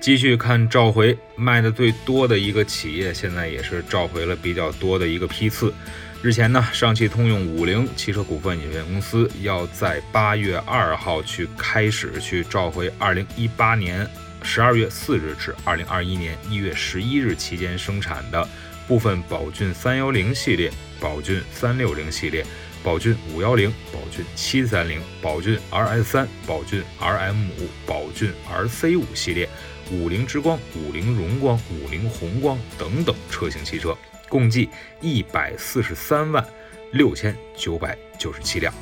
继续看召回卖的最多的一个企业，现在也是召回了比较多的一个批次。日前呢，上汽通用五菱汽车股份有限公司要在八月二号去开始去召回二零一八年十二月四日至二零二一年一月十一日期间生产的部分宝骏三幺零系列、宝骏三六零系列、宝骏五幺零、宝骏七三零、宝骏 RS 三、宝骏 RM 五、宝骏 RC 五系列。五菱之光、五菱荣光、五菱宏光等等车型汽车，共计一百四十三万六千九百九十七辆。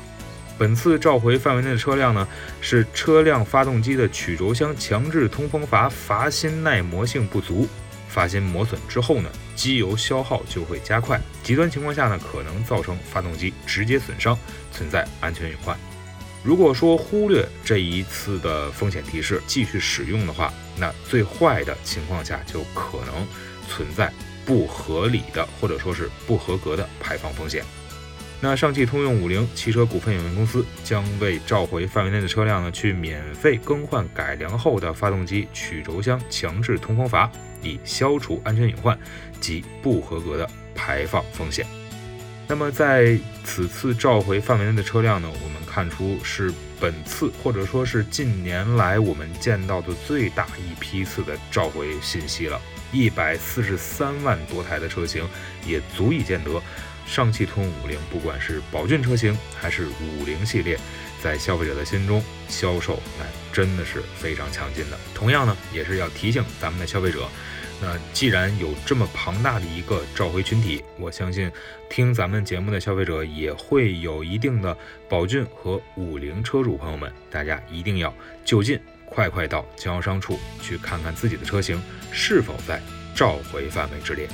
本次召回范围内的车辆呢，是车辆发动机的曲轴箱强制通风阀阀芯耐磨性不足，阀芯磨损之后呢，机油消耗就会加快，极端情况下呢，可能造成发动机直接损伤，存在安全隐患。如果说忽略这一次的风险提示，继续使用的话，那最坏的情况下就可能存在不合理的或者说是不合格的排放风险。那上汽通用五菱汽车股份有限公司将为召回范围内的车辆呢，去免费更换改良后的发动机曲轴箱强制通风阀，以消除安全隐患及不合格的排放风险。那么在此次召回范围内的车辆呢，我们看出是本次或者说是近年来我们见到的最大一批次的召回信息了，一百四十三万多台的车型，也足以见得上汽通用五菱不管是宝骏车型还是五菱系列，在消费者的心中销售那真的是非常强劲的。同样呢，也是要提醒咱们的消费者。那既然有这么庞大的一个召回群体，我相信听咱们节目的消费者也会有一定的宝骏和五菱车主朋友们，大家一定要就近快快到经销商处去看看自己的车型是否在召回范围之列。